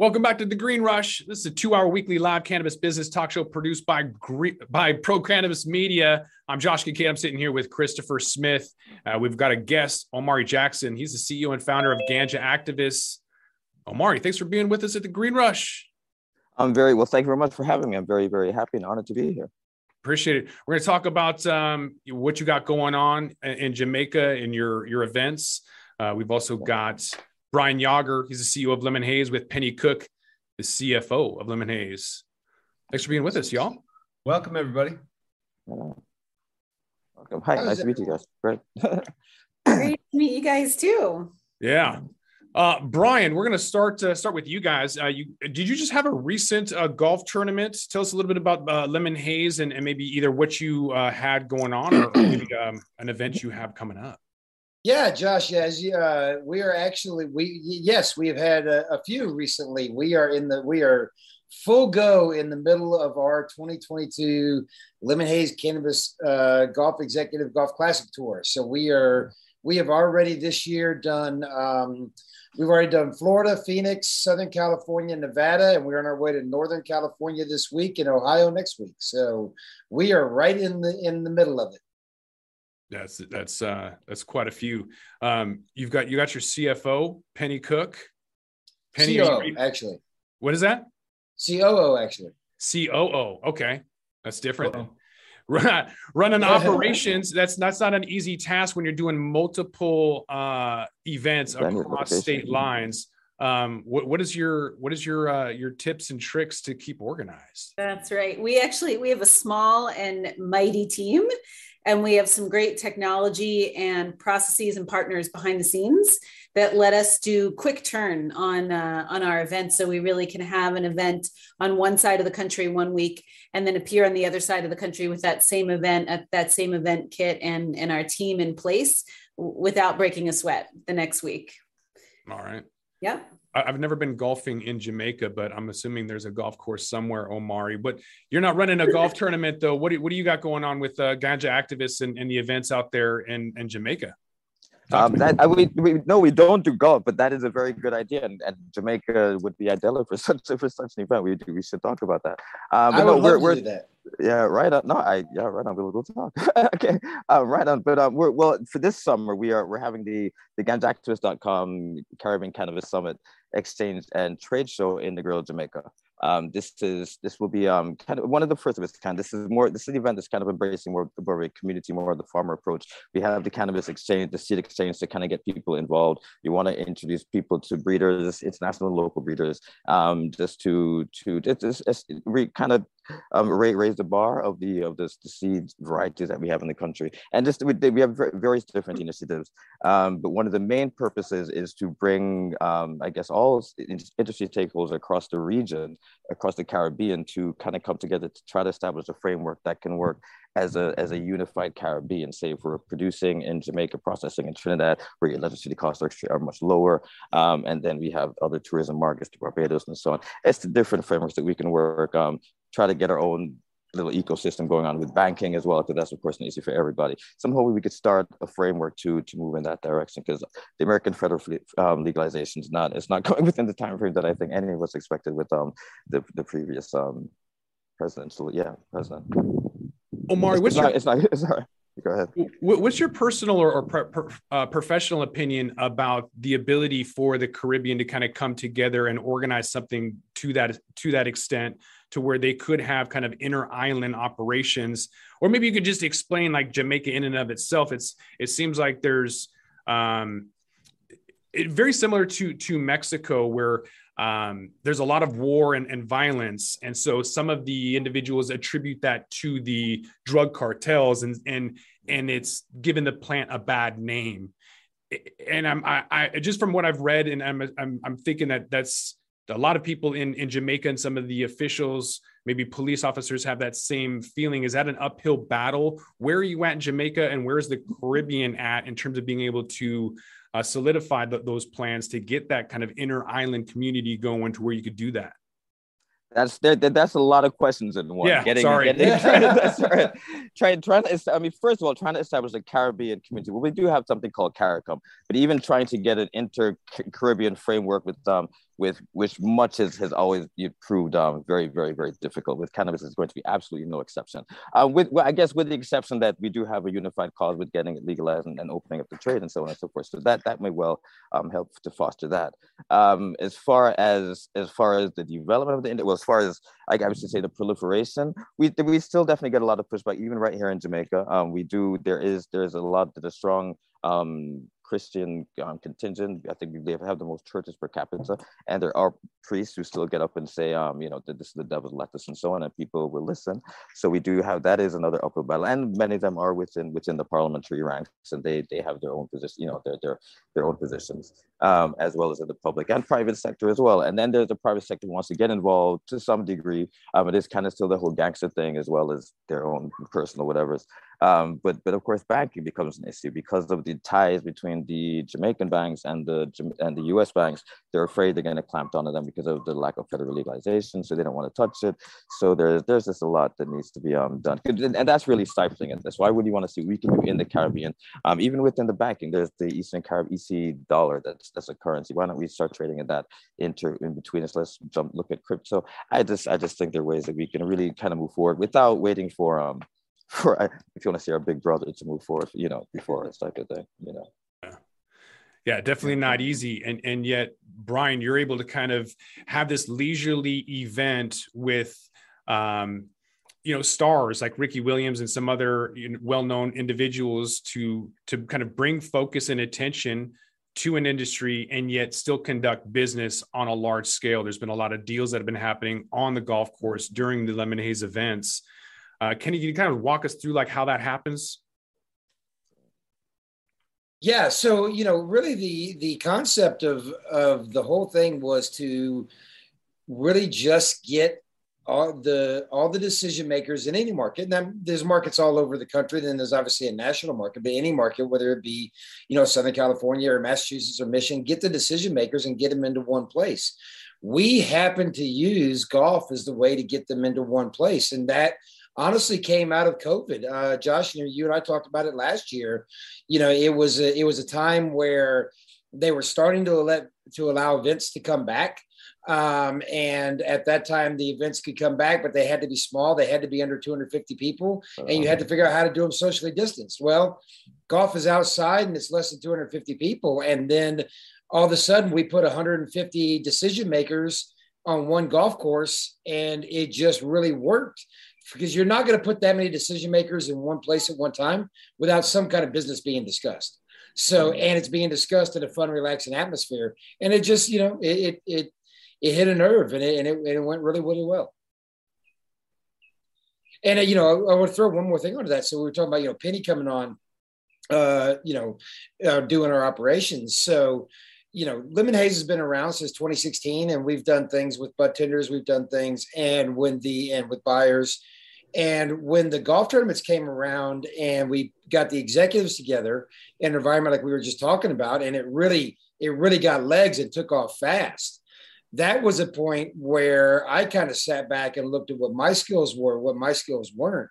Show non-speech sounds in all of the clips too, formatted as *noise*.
Welcome back to the Green Rush. This is a two-hour weekly live cannabis business talk show produced by by Pro Cannabis Media. I'm Josh Kincaid. I'm sitting here with Christopher Smith. Uh, we've got a guest, Omari Jackson. He's the CEO and founder of Ganja Activists. Omari, thanks for being with us at the Green Rush. I'm very well. Thank you very much for having me. I'm very, very happy and honored to be here. Appreciate it. We're going to talk about um, what you got going on in Jamaica and your your events. Uh, we've also got Brian Yager, he's the CEO of Lemon Haze with Penny Cook, the CFO of Lemon Haze. Thanks for being with us, y'all. Welcome, everybody. Welcome. Hi, nice to meet you guys. Great. *laughs* Great to meet you guys too. Yeah. Uh, Brian, we're going to start uh, start with you guys. Uh, you did you just have a recent uh, golf tournament? Tell us a little bit about uh, Lemon Haze and, and maybe either what you uh, had going on or maybe um, an event you have coming up. Yeah, Josh. As uh, we are actually we yes we have had a, a, few recently. We are in the we are full go in the middle of our 2022 Lemon Haze Cannabis uh, Golf Executive Golf Classic Tour. So we are we have already this year done. Um, we've already done Florida, Phoenix, Southern California, Nevada, and we're on our way to Northern California this week and Ohio next week. So we are right in the in the middle of it. That's that's uh, that's quite a few. Um, you've got you got your CFO Penny Cook. Penny COO, actually. What is that? COO actually. COO. Okay, that's different. *laughs* Run, running *laughs* operations. That's that's not an easy task when you're doing multiple uh, events across state lines. Um, what, what is your what is your uh, your tips and tricks to keep organized? That's right. We actually we have a small and mighty team and we have some great technology and processes and partners behind the scenes that let us do quick turn on uh, on our events. so we really can have an event on one side of the country one week and then appear on the other side of the country with that same event at that same event kit and and our team in place without breaking a sweat the next week. All right. Yep I've never been golfing in Jamaica, but I'm assuming there's a golf course somewhere, Omari. But you're not running a golf tournament, though. What do, what do you got going on with uh, ganja activists and, and the events out there in, in Jamaica? Um, that, I, we, we no, we don't do golf, but that is a very good idea, and, and Jamaica would be ideal for *laughs* such for such an event. We we should talk about that. Um, I would no, love we're, to we're, do that. Yeah, right on. No, I yeah, right on. We'll go talk. *laughs* okay, uh, right on. But um, we're well for this summer. We are we're having the the ganjaactivist.com Caribbean Cannabis Summit exchange and trade show in Negril, Jamaica. Um, this is this will be um, kind of one of the first of its kind. This is more this is an event that's kind of embracing more, of a community, more of the farmer approach. We have the cannabis exchange, the seed exchange to kind of get people involved. You want to introduce people to breeders, international and local breeders, um, just to to just, just, we kind of um, raise, raise the bar of the of the, the seed varieties that we have in the country. And just we, we have various different initiatives. Um, but one of the main purposes is to bring, um, I guess, all industry stakeholders across the region, across the Caribbean, to kind of come together to try to establish a framework that can work as a as a unified Caribbean. Say if we're producing in Jamaica, processing in Trinidad, where electricity costs are, are much lower, um, and then we have other tourism markets to Barbados and so on. It's the different frameworks that we can work. Um, try to get our own little ecosystem going on with banking as well, because that's of course an issue for everybody. Somehow we could start a framework to to move in that direction, because the American federal um, legalization is not it's not *laughs* going within the time frame that I think any of us expected with um the the previous um president. So yeah, president. Omari, it's, what's it's your, not, it's not, *laughs* it's not, go ahead. What's your personal or, or per, uh, professional opinion about the ability for the Caribbean to kind of come together and organize something to that to that extent? to where they could have kind of inner island operations or maybe you could just explain like jamaica in and of itself it's it seems like there's um it, very similar to to mexico where um, there's a lot of war and, and violence and so some of the individuals attribute that to the drug cartels and and and it's given the plant a bad name and i'm i, I just from what i've read and i'm i'm, I'm thinking that that's a lot of people in, in Jamaica and some of the officials, maybe police officers, have that same feeling. Is that an uphill battle? Where are you at in Jamaica, and where's the Caribbean at in terms of being able to uh, solidify the, those plans to get that kind of inner island community going to where you could do that? That's there. That's a lot of questions in one. Yeah, getting, sorry. Getting, *laughs* trying, trying, trying to. I mean, first of all, trying to establish a Caribbean community. Well, we do have something called CARICOM, but even trying to get an inter Caribbean framework with um, with which much has, has always proved um, very, very, very difficult. With cannabis, is going to be absolutely no exception. Uh, with well, I guess with the exception that we do have a unified cause with getting it legalized and, and opening up the trade and so on and so forth. So that that may well um, help to foster that. Um, as far as as far as the development of the well, as far as I, I should say the proliferation, we we still definitely get a lot of pushback, even right here in Jamaica. Um, we do there is there's a lot that is strong um, Christian um, contingent. I think they have the most churches per capita, and there are priests who still get up and say, um, you know, this is the devil's lettuce and so on, and people will listen. So we do have that is another uphill battle, and many of them are within within the parliamentary ranks, and they they have their own position, you know, their their their own positions, um, as well as in the public and private sector as well. And then there's the private sector wants to get involved to some degree. Um, it is kind of still the whole gangster thing as well as their own personal whatever's. Um, but but of course, banking becomes an issue because of the ties between the Jamaican banks and the and the U.S. banks. They're afraid they're going to clamp down on them because of the lack of federal legalization, so they don't want to touch it. So there's there's just a lot that needs to be um, done, and that's really stifling it. That's Why would you want to see we can do in the Caribbean, um, even within the banking? There's the Eastern Caribbean EC dollar that's that's a currency. Why don't we start trading in that inter in between us? Let's jump look at crypto. I just I just think there are ways that we can really kind of move forward without waiting for um *laughs* for if you want to see our big brother to move forward, you know, before us type of thing, you know. Yeah. yeah, definitely not easy. And and yet, Brian, you're able to kind of have this leisurely event with um, you know stars like Ricky Williams and some other well-known individuals to to kind of bring focus and attention to an industry and yet still conduct business on a large scale. There's been a lot of deals that have been happening on the golf course during the Lemon Haze events. Uh, can you kind of walk us through like how that happens? Yeah, so you know, really the the concept of of the whole thing was to really just get all the all the decision makers in any market. And there's markets all over the country. Then there's obviously a national market, but any market, whether it be you know Southern California or Massachusetts or Michigan, get the decision makers and get them into one place. We happen to use golf as the way to get them into one place, and that honestly came out of COVID. Uh, Josh, you know, you and I talked about it last year. You know, it was a, it was a time where they were starting to let to allow events to come back. Um, and at that time, the events could come back, but they had to be small. They had to be under 250 people, and you had to figure out how to do them socially distanced. Well, golf is outside and it's less than 250 people. And then all of a sudden, we put 150 decision makers on one golf course, and it just really worked because you're not going to put that many decision makers in one place at one time without some kind of business being discussed. So, mm-hmm. and it's being discussed in a fun, relaxing atmosphere, and it just, you know, it it it, it hit a nerve, and it, and it and it went really really well. And uh, you know, I, I to throw one more thing onto that. So we were talking about you know Penny coming on, uh, you know, uh, doing our operations. So you know, Lemon Haze has been around since 2016, and we've done things with bud tenders, we've done things, and when the and with buyers, and when the golf tournaments came around, and we got the executives together in an environment like we were just talking about, and it really it really got legs and took off fast. That was a point where I kind of sat back and looked at what my skills were, what my skills weren't,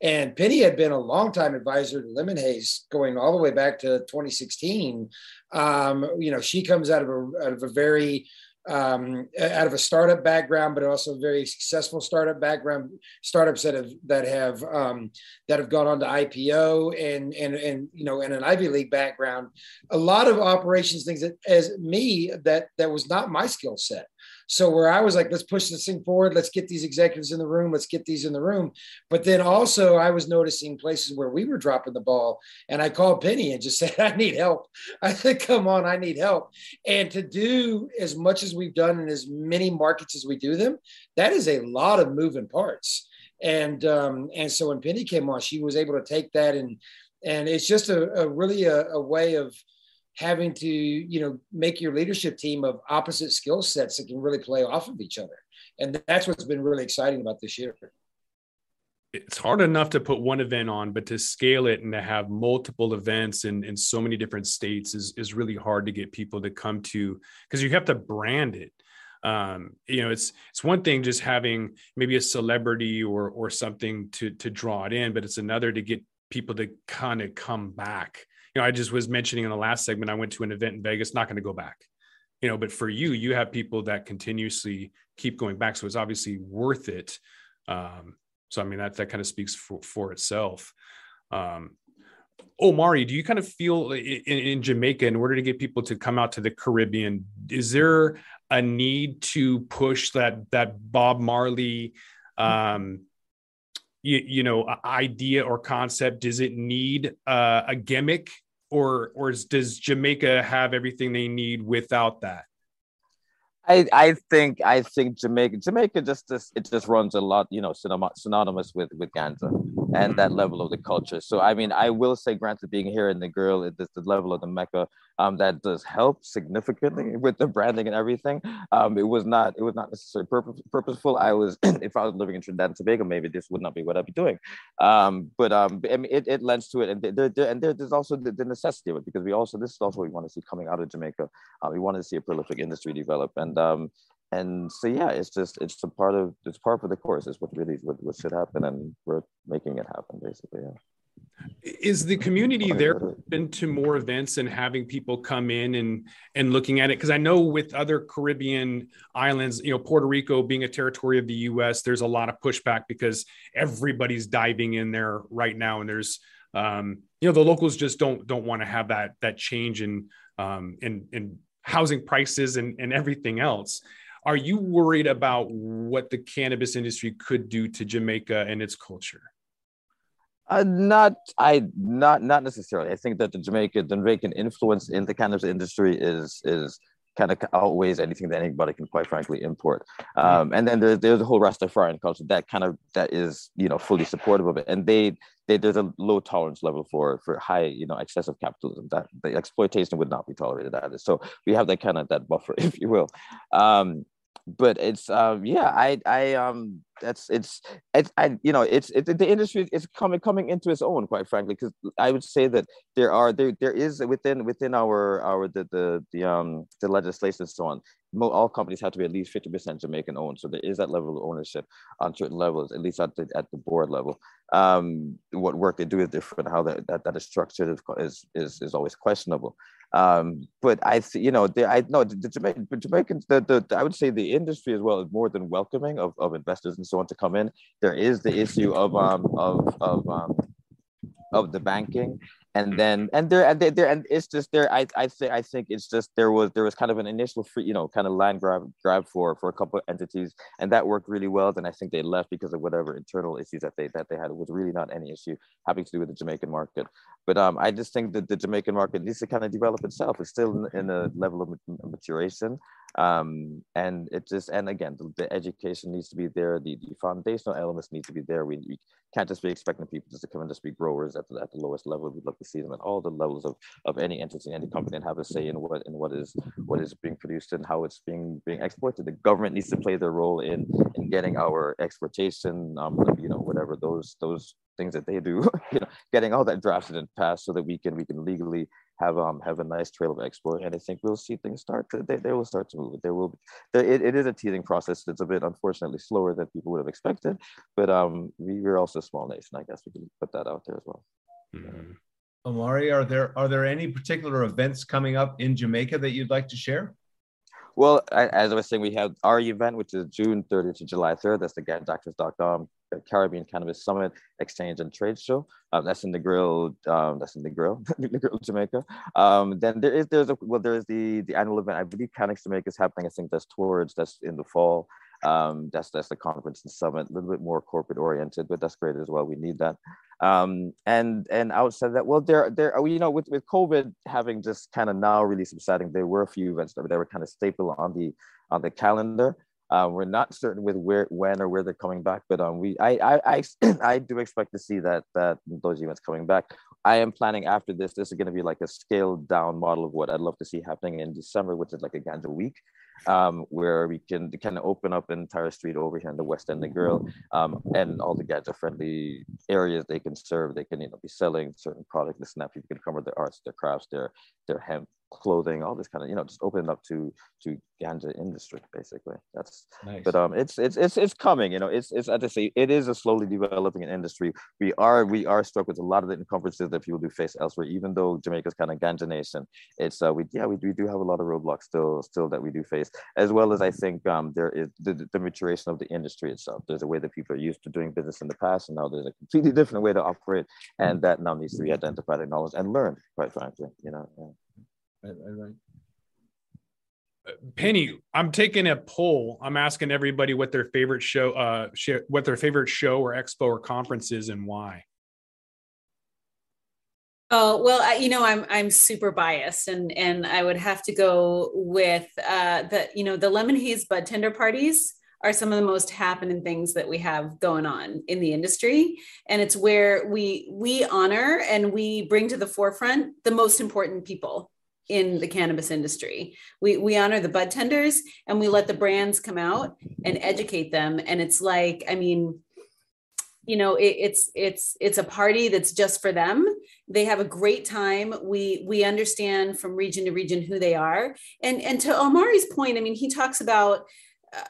and Penny had been a longtime advisor to Lemon Haze going all the way back to 2016. Um, you know, she comes out of a, out of a very um, out of a startup background, but also very successful startup background. Startups that have that have um, that have gone on to IPO and and and you know, in an Ivy League background. A lot of operations things that as me that that was not my skill set. So where I was like, let's push this thing forward. Let's get these executives in the room. Let's get these in the room. But then also I was noticing places where we were dropping the ball. And I called Penny and just *laughs* said, I need help. I said, come on, I need help. And to do as much as we've done in as many markets as we do them, that is a lot of moving parts. And um, and so when Penny came on, she was able to take that and and it's just a, a really a, a way of having to you know make your leadership team of opposite skill sets that can really play off of each other. And that's what's been really exciting about this year. It's hard enough to put one event on but to scale it and to have multiple events in, in so many different states is, is really hard to get people to come to because you have to brand it. Um, you know it's it's one thing just having maybe a celebrity or or something to to draw it in but it's another to get people to kind of come back you know i just was mentioning in the last segment i went to an event in vegas not going to go back. You know but for you you have people that continuously keep going back so it's obviously worth it. Um, so i mean that that kind of speaks for, for itself. Um, Omari, do you kind of feel in, in, Jamaica, in order to get people to come out to the Caribbean, is there a need to push that that Bob Marley, um, you, you know, idea or concept? Does it need uh, a gimmick, or or does Jamaica have everything they need without that? I, I think I think Jamaica Jamaica just, just it just runs a lot you know synonymous with with Ganja and that level of the culture. So I mean I will say granted being here in Negril it is the level of the Mecca um, that does help significantly *laughs* with the branding and everything. Um, it was not it was not necessarily purpose, purposeful. I was *clears throat* if I was living in Trinidad and Tobago maybe this would not be what I'd be doing. Um, but um, I mean, it, it lends to it and there, there and there, there's also the, the, necessity of it because we also this is also what we want to see coming out of Jamaica. Uh, we want to see a prolific industry develop and um, and so yeah, it's just it's a part of it's part of the course. It's what really what, what should happen, and we're making it happen basically. Yeah. Is the community there been to more events and having people come in and and looking at it? Because I know with other Caribbean islands, you know, Puerto Rico being a territory of the U.S., there's a lot of pushback because everybody's diving in there right now, and there's um, you know the locals just don't don't want to have that that change in um, in in housing prices and, and everything else. Are you worried about what the cannabis industry could do to Jamaica and its culture? Uh, not I not not necessarily. I think that the Jamaican the Jamaican influence in the cannabis industry is is kind of outweighs anything that anybody can quite frankly import. Mm-hmm. Um, and then there's there's a whole Rastafarian culture that kind of that is you know fully supportive of it, and they, they there's a low tolerance level for for high you know excessive capitalism that the exploitation would not be tolerated at So we have that kind of that buffer, *laughs* if you will. Um, but it's um yeah i i um that's it's it's i you know it's it, the industry is coming coming into its own quite frankly because i would say that there are there there is within within our our the the, the um the legislation and so on all companies have to be at least 50% Jamaican owned. So there is that level of ownership on certain levels, at least at the, at the board level. Um, what work they do is different. How that, that, that is structured is, is, is always questionable. Um, but I, you know, the, I know the, Jamaican, Jamaicans, the, the, I would say the industry as well is more than welcoming of, of investors and so on to come in. There is the issue of, um, of, of, um, of the banking and then and there and there and it's just there I I say I think it's just there was there was kind of an initial free you know kind of land grab grab for for a couple of entities and that worked really well. Then I think they left because of whatever internal issues that they that they had. It was really not any issue having to do with the Jamaican market. But um I just think that the Jamaican market needs to kind of develop itself. It's still in, in a level of maturation um, and it just and again the, the, education needs to be there. The, the foundational elements need to be there. We, we, can't just be expecting people just to come and just be growers at the, at the lowest level. We'd love to see them at all the levels of, of any entity any company and have a say in what in what is what is being produced and how it's being being exported the government needs to play their role in in getting our exportation um, you know whatever those those things that they do *laughs* you know getting all that drafted and passed so that we can we can legally have um have a nice trail of export and i think we'll see things start to they, they will start to move. There will be there, it, it is a teething process it's a bit unfortunately slower than people would have expected but um we, we're also a small nation i guess we can put that out there as well. Mm-hmm. omari are there are there any particular events coming up in jamaica that you'd like to share well, as I was saying, we have our event, which is June 30th to July 3rd. That's the ganjactivist.com Caribbean Cannabis Summit Exchange and Trade Show. Um, that's in Negril. Um, that's in the grill, *laughs* the grill Jamaica. Um, then there is there's a well there is the the annual event. I believe CanEx Jamaica is happening. I think that's towards that's in the fall. Um, that's that's the conference and summit, a little bit more corporate oriented, but that's great as well. We need that. Um, and and outside that, well, there there you know with with COVID having just kind of now really subsiding, there were a few events that, were kind of staple on the on the calendar. Um, we're not certain with where, when, or where they're coming back, but um, we, I, I, I, *clears throat* I do expect to see that that those events coming back. I am planning after this. This is going to be like a scaled down model of what I'd love to see happening in December, which is like a Ganja week, um, where we can kind of open up an entire street over here in the West End of Girl, um, and all the Ganja friendly areas they can serve. They can you know be selling certain products. The snap people can with their arts, their crafts, their their hemp, clothing, all this kind of, you know, just open it up to to ganja industry, basically. That's Nice. but um it's it's it's it's coming, you know, it's it's as I say, it is a slowly developing industry. We are we are struck with a lot of the encumbrances that people do face elsewhere, even though Jamaica's kind of ganja nation. It's uh we yeah, we, we do have a lot of roadblocks still still that we do face, as well as I think um there is the, the maturation of the industry itself. There's a way that people are used to doing business in the past, and now there's a completely different way to operate, and that now needs to be identified, and acknowledged, and learned, quite frankly, you know. yeah. Right, right, right. Penny, I'm taking a poll. I'm asking everybody what their favorite show, uh, sh- what their favorite show or expo or conference is and why. Oh well, I, you know, I'm I'm super biased, and and I would have to go with uh, the you know the lemon haze bud tender parties are some of the most happening things that we have going on in the industry, and it's where we we honor and we bring to the forefront the most important people in the cannabis industry. We we honor the bud tenders and we let the brands come out and educate them, and it's like I mean you know it, it's it's it's a party that's just for them. They have a great time. We we understand from region to region who they are. And and to omari's point i mean he talks about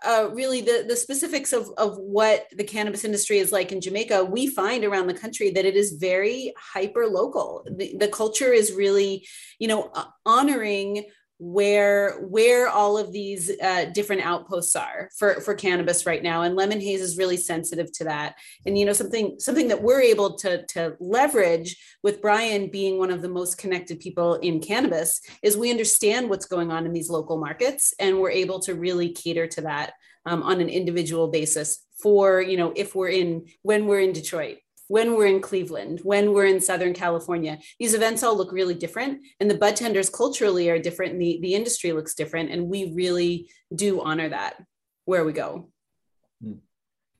uh, really the, the specifics of, of what the cannabis industry is like in Jamaica, we find around the country that it is very hyper local. The, the culture is really, you know, uh, honoring where where all of these uh, different outposts are for for cannabis right now. And lemon haze is really sensitive to that. And you know something something that we're able to to leverage with brian being one of the most connected people in cannabis is we understand what's going on in these local markets and we're able to really cater to that um, on an individual basis for you know if we're in when we're in detroit when we're in Cleveland, when we're in Southern California. These events all look really different, and the bud tenders culturally are different, and the, the industry looks different. And we really do honor that where we go.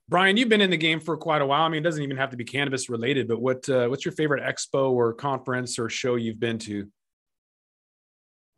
Brian, you've been in the game for quite a while. I mean, it doesn't even have to be cannabis related, but what uh, what's your favorite expo or conference or show you've been to?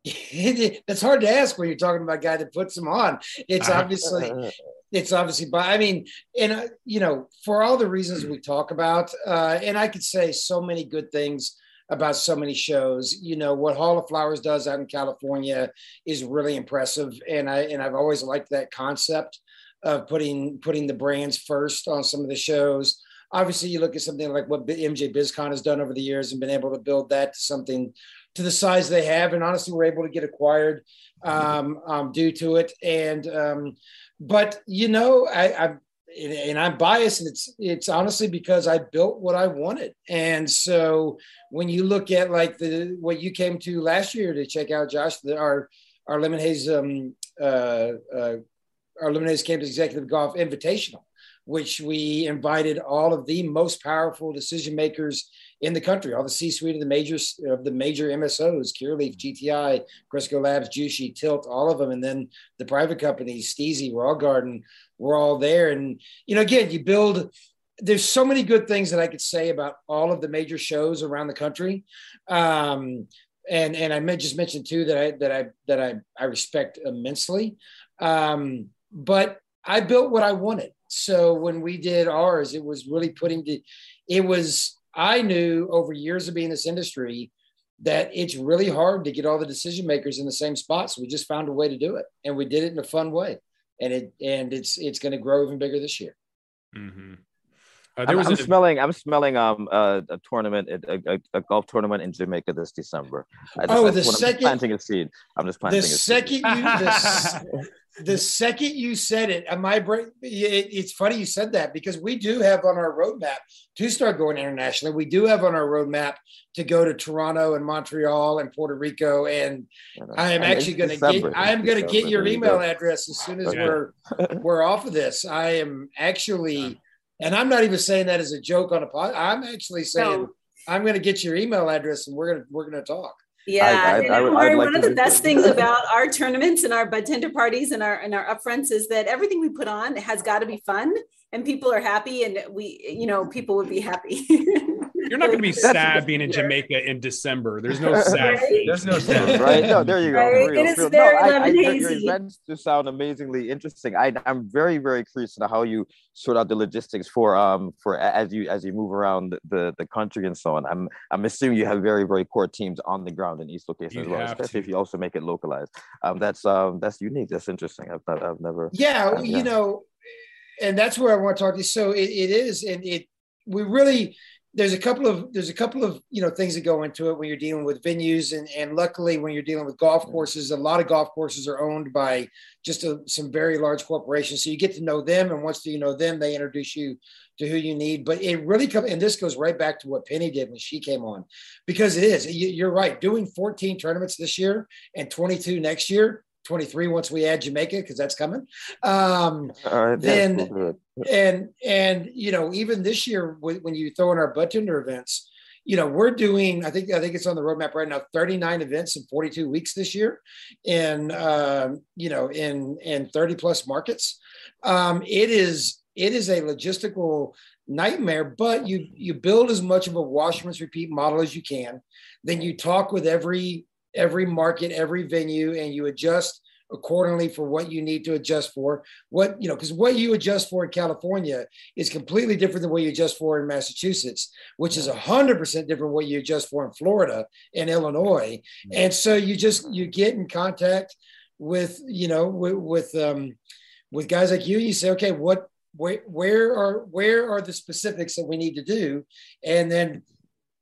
*laughs* It's hard to ask when you're talking about a guy that puts them on. It's obviously *laughs* it's obviously but i mean and uh, you know for all the reasons we talk about uh, and i could say so many good things about so many shows you know what hall of flowers does out in california is really impressive and i and i've always liked that concept of putting putting the brands first on some of the shows. Obviously you look at something like what mj bizcon has done over the years and been able to build that to something to the size they have and honestly we're able to get acquired um, um, due to it. And um, but you know, I, I and I'm biased, and it's it's honestly because I built what I wanted. And so when you look at like the what you came to last year to check out, Josh, the, our our Lemon Haze um uh, uh our Lemon Haze Campus Executive Golf Invitational, which we invited all of the most powerful decision makers in the country, all the C-suite of the major of the major MSOs, Curaleaf, GTI, Cresco Labs, Jushi, Tilt, all of them, and then the private companies, STIIIZY, Raw Garden, we're all there. And you know, again, you build. There's so many good things that I could say about all of the major shows around the country. Um, and and I just mentioned too that I that I that I I respect immensely. Um, but I built what I wanted. So when we did ours, it was really putting the, it was I knew over years of being in this industry that it's really hard to get all the decision makers in the same spot. So we just found a way to do it, and we did it in a fun way, and it and it's it's going to grow even bigger this year. Mm-hmm. Uh, I'm, I'm a, smelling. I'm smelling um uh, a tournament, a, a, a, golf tournament in Jamaica this December. I just, oh, the second planting a seed. I'm just planting. The second you the, *laughs* the second you said it, uh, my brain, it, it's funny you said that because we do have on our roadmap to start going internationally. We do have on our roadmap to go to Toronto and Montreal and Puerto Rico, and I am actually going to get. I am going to get your email address as soon as okay. we're *laughs* we're off of this. I am actually, and I'm not even saying that as a joke on a pod. I'm actually saying no. I'm going to get your email address, and we're gonna we're gonna talk. Yeah, I, I, I, like one of the best things *laughs* about our tournaments and our bud tender parties and our and our upfronts is that everything we put on has got to be fun and people are happy and we you know people would be happy. *laughs* You're not going to be sad being in Jamaica in December. There's no sad. Right? There's no sense. right? No, there you go. Right, Real, it is real. very I, I, lemon your- your events do sound amazingly interesting. I, I'm very, very curious to how you sort out the logistics for um for as you as you move around the, the country and so on. I'm I'm assuming you have very, very core teams on the ground in each location You as well, especially to. if you also make it localized. Um, that's um that's unique. That's interesting. I've I've, I've never. Yeah, Uh, yeah. you know, and that's where I want to talk to you. So it, it is, and it we really there's a couple of there's a couple of you know things that go into it when you're dealing with venues and and luckily when you're dealing with golf courses a lot of golf courses are owned by just a, some very large corporations. So you get to know them and once you know them they introduce you to who you need. But it really comes and this goes right back to what penny did when she came on. Because it is you, you're right doing 14 tournaments this year and 22 next year 23 once we add jamaica because that's coming. Um right. Then- yeah, and and you know even this year when when you throw in our budtender events you know we're doing i think i think it's on the roadmap right now 39 events in 42 weeks this year in um, you know in in 30 plus markets. Um, it is it is a logistical nightmare but you you build as much of a wash rinse repeat model as you can. Then you talk with every every market every venue and you adjust accordingly for what you need to adjust for. What you know because what you adjust for in california is completely different than what you adjust for in massachusetts which is 100% different what you adjust for in florida and illinois. And so you just you get in contact with you know with with um with guys like you you say okay what where where are where are the specifics that we need to do? And then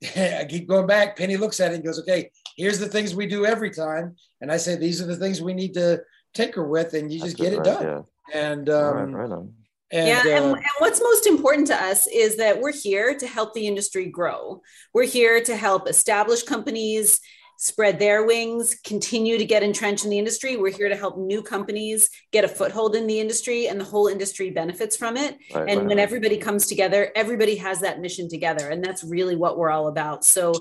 *laughs* I keep going back. Penny looks at it and goes, "Okay, here's the things we do every time," and I say, "These are the things we need to tinker with," and you just That's get it right, done. Yeah. And um, right, right and, yeah, and, uh, and what's most important to us is that we're here to help the industry grow. We're here to help establish companies spread their wings, continue to get entrenched in the industry. We're here to help new companies get a foothold in the industry, and the whole industry benefits from it. Right, And right, when right. everybody comes together, everybody has that mission together. And that's really what we're all about. So,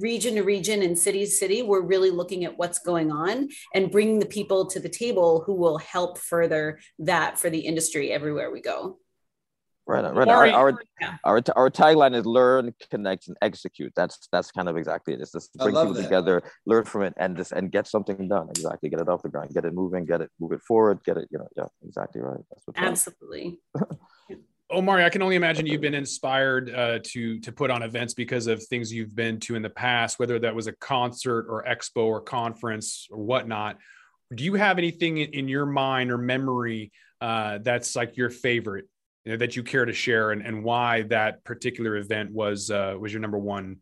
region to region and city to city, we're really looking at what's going on and bringing the people to the table who will help further that for the industry everywhere we go. Right on, right on. Our, our, Yeah. our, our tagline is learn, connect, and execute. That's that's kind of exactly it. It's just I bring people that. together, learn from it, and just and get something done. Exactly, get it off the ground, get it moving, get it move it forward, get it. You know, yeah, exactly right. That's what's. Absolutely. *laughs* Omari, I can only imagine you've been inspired uh, to to put on events because of things you've been to in the past, whether that was a concert or expo or conference or whatnot. Do you have anything in, in your mind or memory uh, that's like your favorite, you know, that you care to share, and, and why that particular event was uh, was your number one?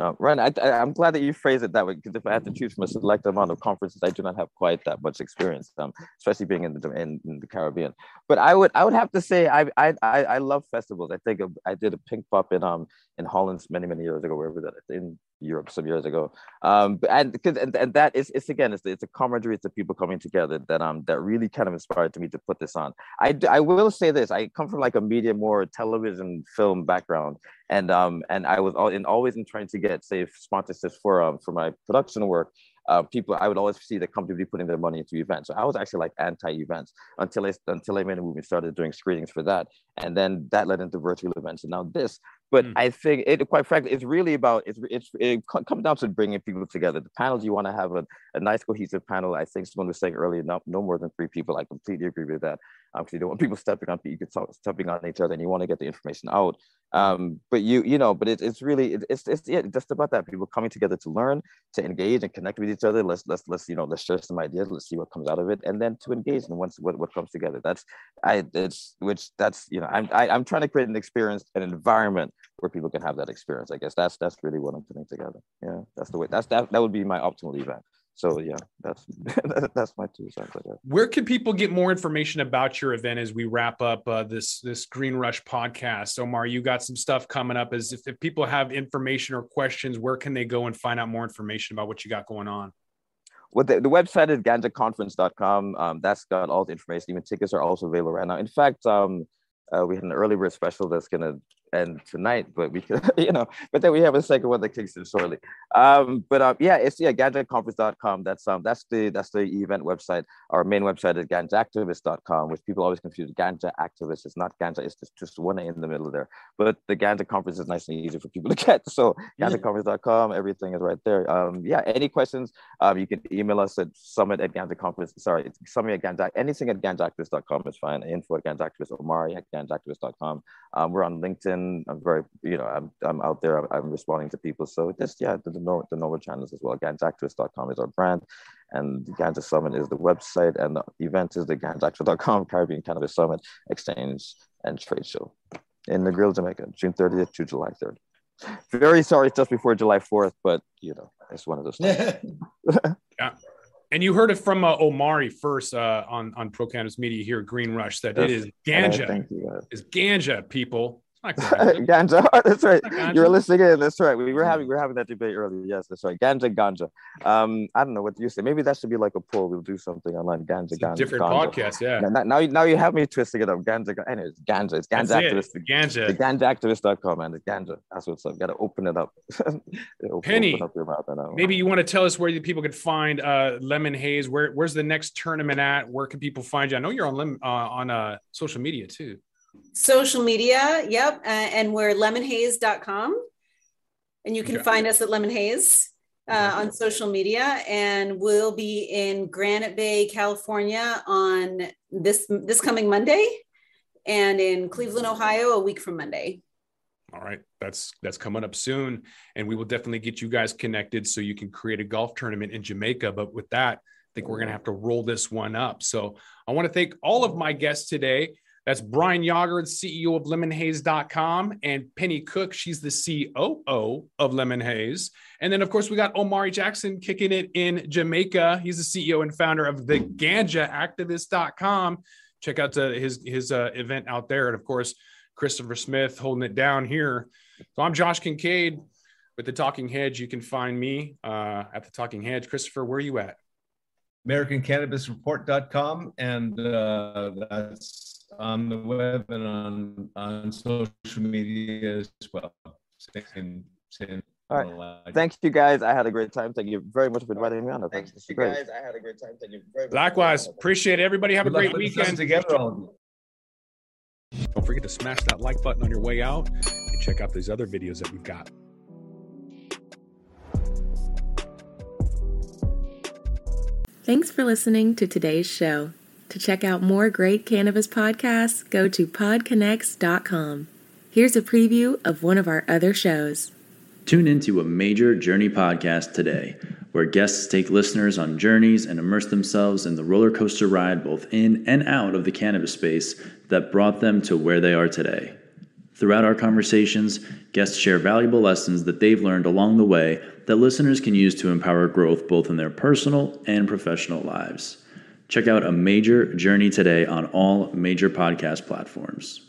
Uh, Ryan, I, I'm glad that you phrase it that way because if I had to choose from a select amount of conferences, I do not have quite that much experience, um, especially being in the in, in the Caribbean. But I would I would have to say I I I, I love festivals. I think I did a Pinkpop in um in Holland many many years ago, wherever that in Europe some years ago. Um, and because and, and that is it's again it's it's a camaraderie, it's the people coming together that um that really kind of inspired me to put this on. I I will say this: I come from like a media more television film background and um and I was all in always in trying to get say sponsorships for um for my production work. Uh, people, I would always see the company putting their money into events. So I was actually like anti-events until I until I made a movie started doing screenings for that, and then that led into virtual events, and now this. But Mm. I think it, quite frankly, it's really about it's it's it comes down to bringing people together. The panels you want to have a, a nice cohesive panel. I think someone was saying earlier, no, no more than three people. I completely agree with that. Um, 'cause you don't want people stepping on people, stepping on each other, and you want to get the information out um but you you know but it, it's really it, it's it's yeah, just about that people coming together to learn to engage and connect with each other let's let's let's you know let's share some ideas let's see what comes out of it and then to engage and once what, what comes together that's i it's which that's you know i'm I, i'm trying to create an experience an environment where people can have that experience i guess that's that's really what i'm putting together yeah that's the way that's that that would be my optimal event so yeah that's *laughs* that's my two cents i guess Where can people get more information about your event as we wrap up uh, this this Green Rush podcast? Omar, you got some stuff coming up. As if, if people have information or questions, where can they go and find out more information about what you got going on? Well, the, the website is ganjaconference.com. Um, that's got all the information. Even tickets are also available right now. In fact, um, uh, we had an early bird special that's going to and tonight, but we could, *laughs* you know, but then we have a second one that kicks in shortly. Um, but um, yeah, it's yeah, ganjaconference.com. That's um, that's the that's the event website. Our main website is ganjaactivist.com, which people always confuse. Ganja activist. It's not ganja. It's just, just one in the middle there. But the Ganja conference is nice and easy for people to *laughs* get. So ganjaconference.com, everything is right there. Um, yeah, any questions? Um, you can email us at summit at ganja conference. Sorry, summit at ganja. Anything at ganjaactivist.com is fine. Info at ganjaactivist. Omari at ganjaactivist.com. Um, we're on LinkedIn. I'm very, you know, I'm, I'm out there. I'm, I'm responding to people. So just, yeah, the, the, the Nova channels as well. Ganjaactivist.com is our brand. And the Ganja Summit is the website. And the event is the ganjaactivist.com Caribbean Cannabis Summit Exchange and Trade Show in Negril, Jamaica, June 30th to July 3rd. Very sorry, it's just before July 4th, but you know, it's one of those things. *laughs* yeah. And you heard it from uh, Omari first uh, on on Pro Cannabis Media here, Green Rush, that yes. it is ganja. You, is ganja, people. Ganja. *laughs* *laughs* That's right. You're listening in. That's right. We were having we are having that debate earlier. Yes, that's right. Ganja, ganja. Um, I don't know what you say. Maybe that should be like a poll. We'll do something online. Ganja, ganja. Different ganja. podcast. Yeah. Now, now, now you have me twisting it up. Ganja. Anyways, ganja. It's ganja that's activist. It. Ganja. The ganjaactivist.com man. The ganja. That's what's up. Got to open it up. *laughs* Penny. Open up your mouth maybe you want to tell us where the people could find uh, Lemon Haze. Where where's the next tournament at? Where can people find you? I know you're on uh, on uh, social media too. Social media, yep. Uh, and we're lemonhaze.com. And you can okay. find us at Lemon Haze uh, on social media. And we'll be in Granite Bay, California on this this coming Monday and in Cleveland, Ohio, a week from Monday. All right, that's that's coming up soon, and we will definitely get you guys connected so you can create a golf tournament in Jamaica. But with that, I think we're going to have to roll this one up. So I want to thank all of my guests today. That's Brian Yagard, CEO of lemonhaze.com, and Penny Cook, she's the COO of Lemon Haze. And then, of course, we got Omari Jackson kicking it in Jamaica. He's the CEO and founder of the ganjaactivist.com. Check out the, his, his uh, event out there. And of course, Christopher Smith holding it down here. So I'm Josh Kincaid with the Talking Hedge. You can find me uh, at the Talking Hedge. Christopher, where are you at? AmericanCannabisReport.com. And uh, that's on the web and on on social media as well. Same, same all right. Thank you guys. I had a great time. Thank you very much for inviting me on. Thank you guys. I had a great time. Thank you very much. Likewise. Appreciate it. Everybody have Good a great weekend. Together, Don't forget to smash that like button on your way out and check out these other videos that we've got. Thanks for listening to today's show. To check out more great cannabis podcasts, go to podconnects.com. Here's a preview of one of our other shows. Tune into a major journey podcast today, where guests take listeners on journeys and immerse themselves in the roller coaster ride both in and out of the cannabis space that brought them to where they are today. Throughout our conversations, guests share valuable lessons that they've learned along the way that listeners can use to empower growth both in their personal and professional lives. Check out A Major Journey today on all major podcast platforms.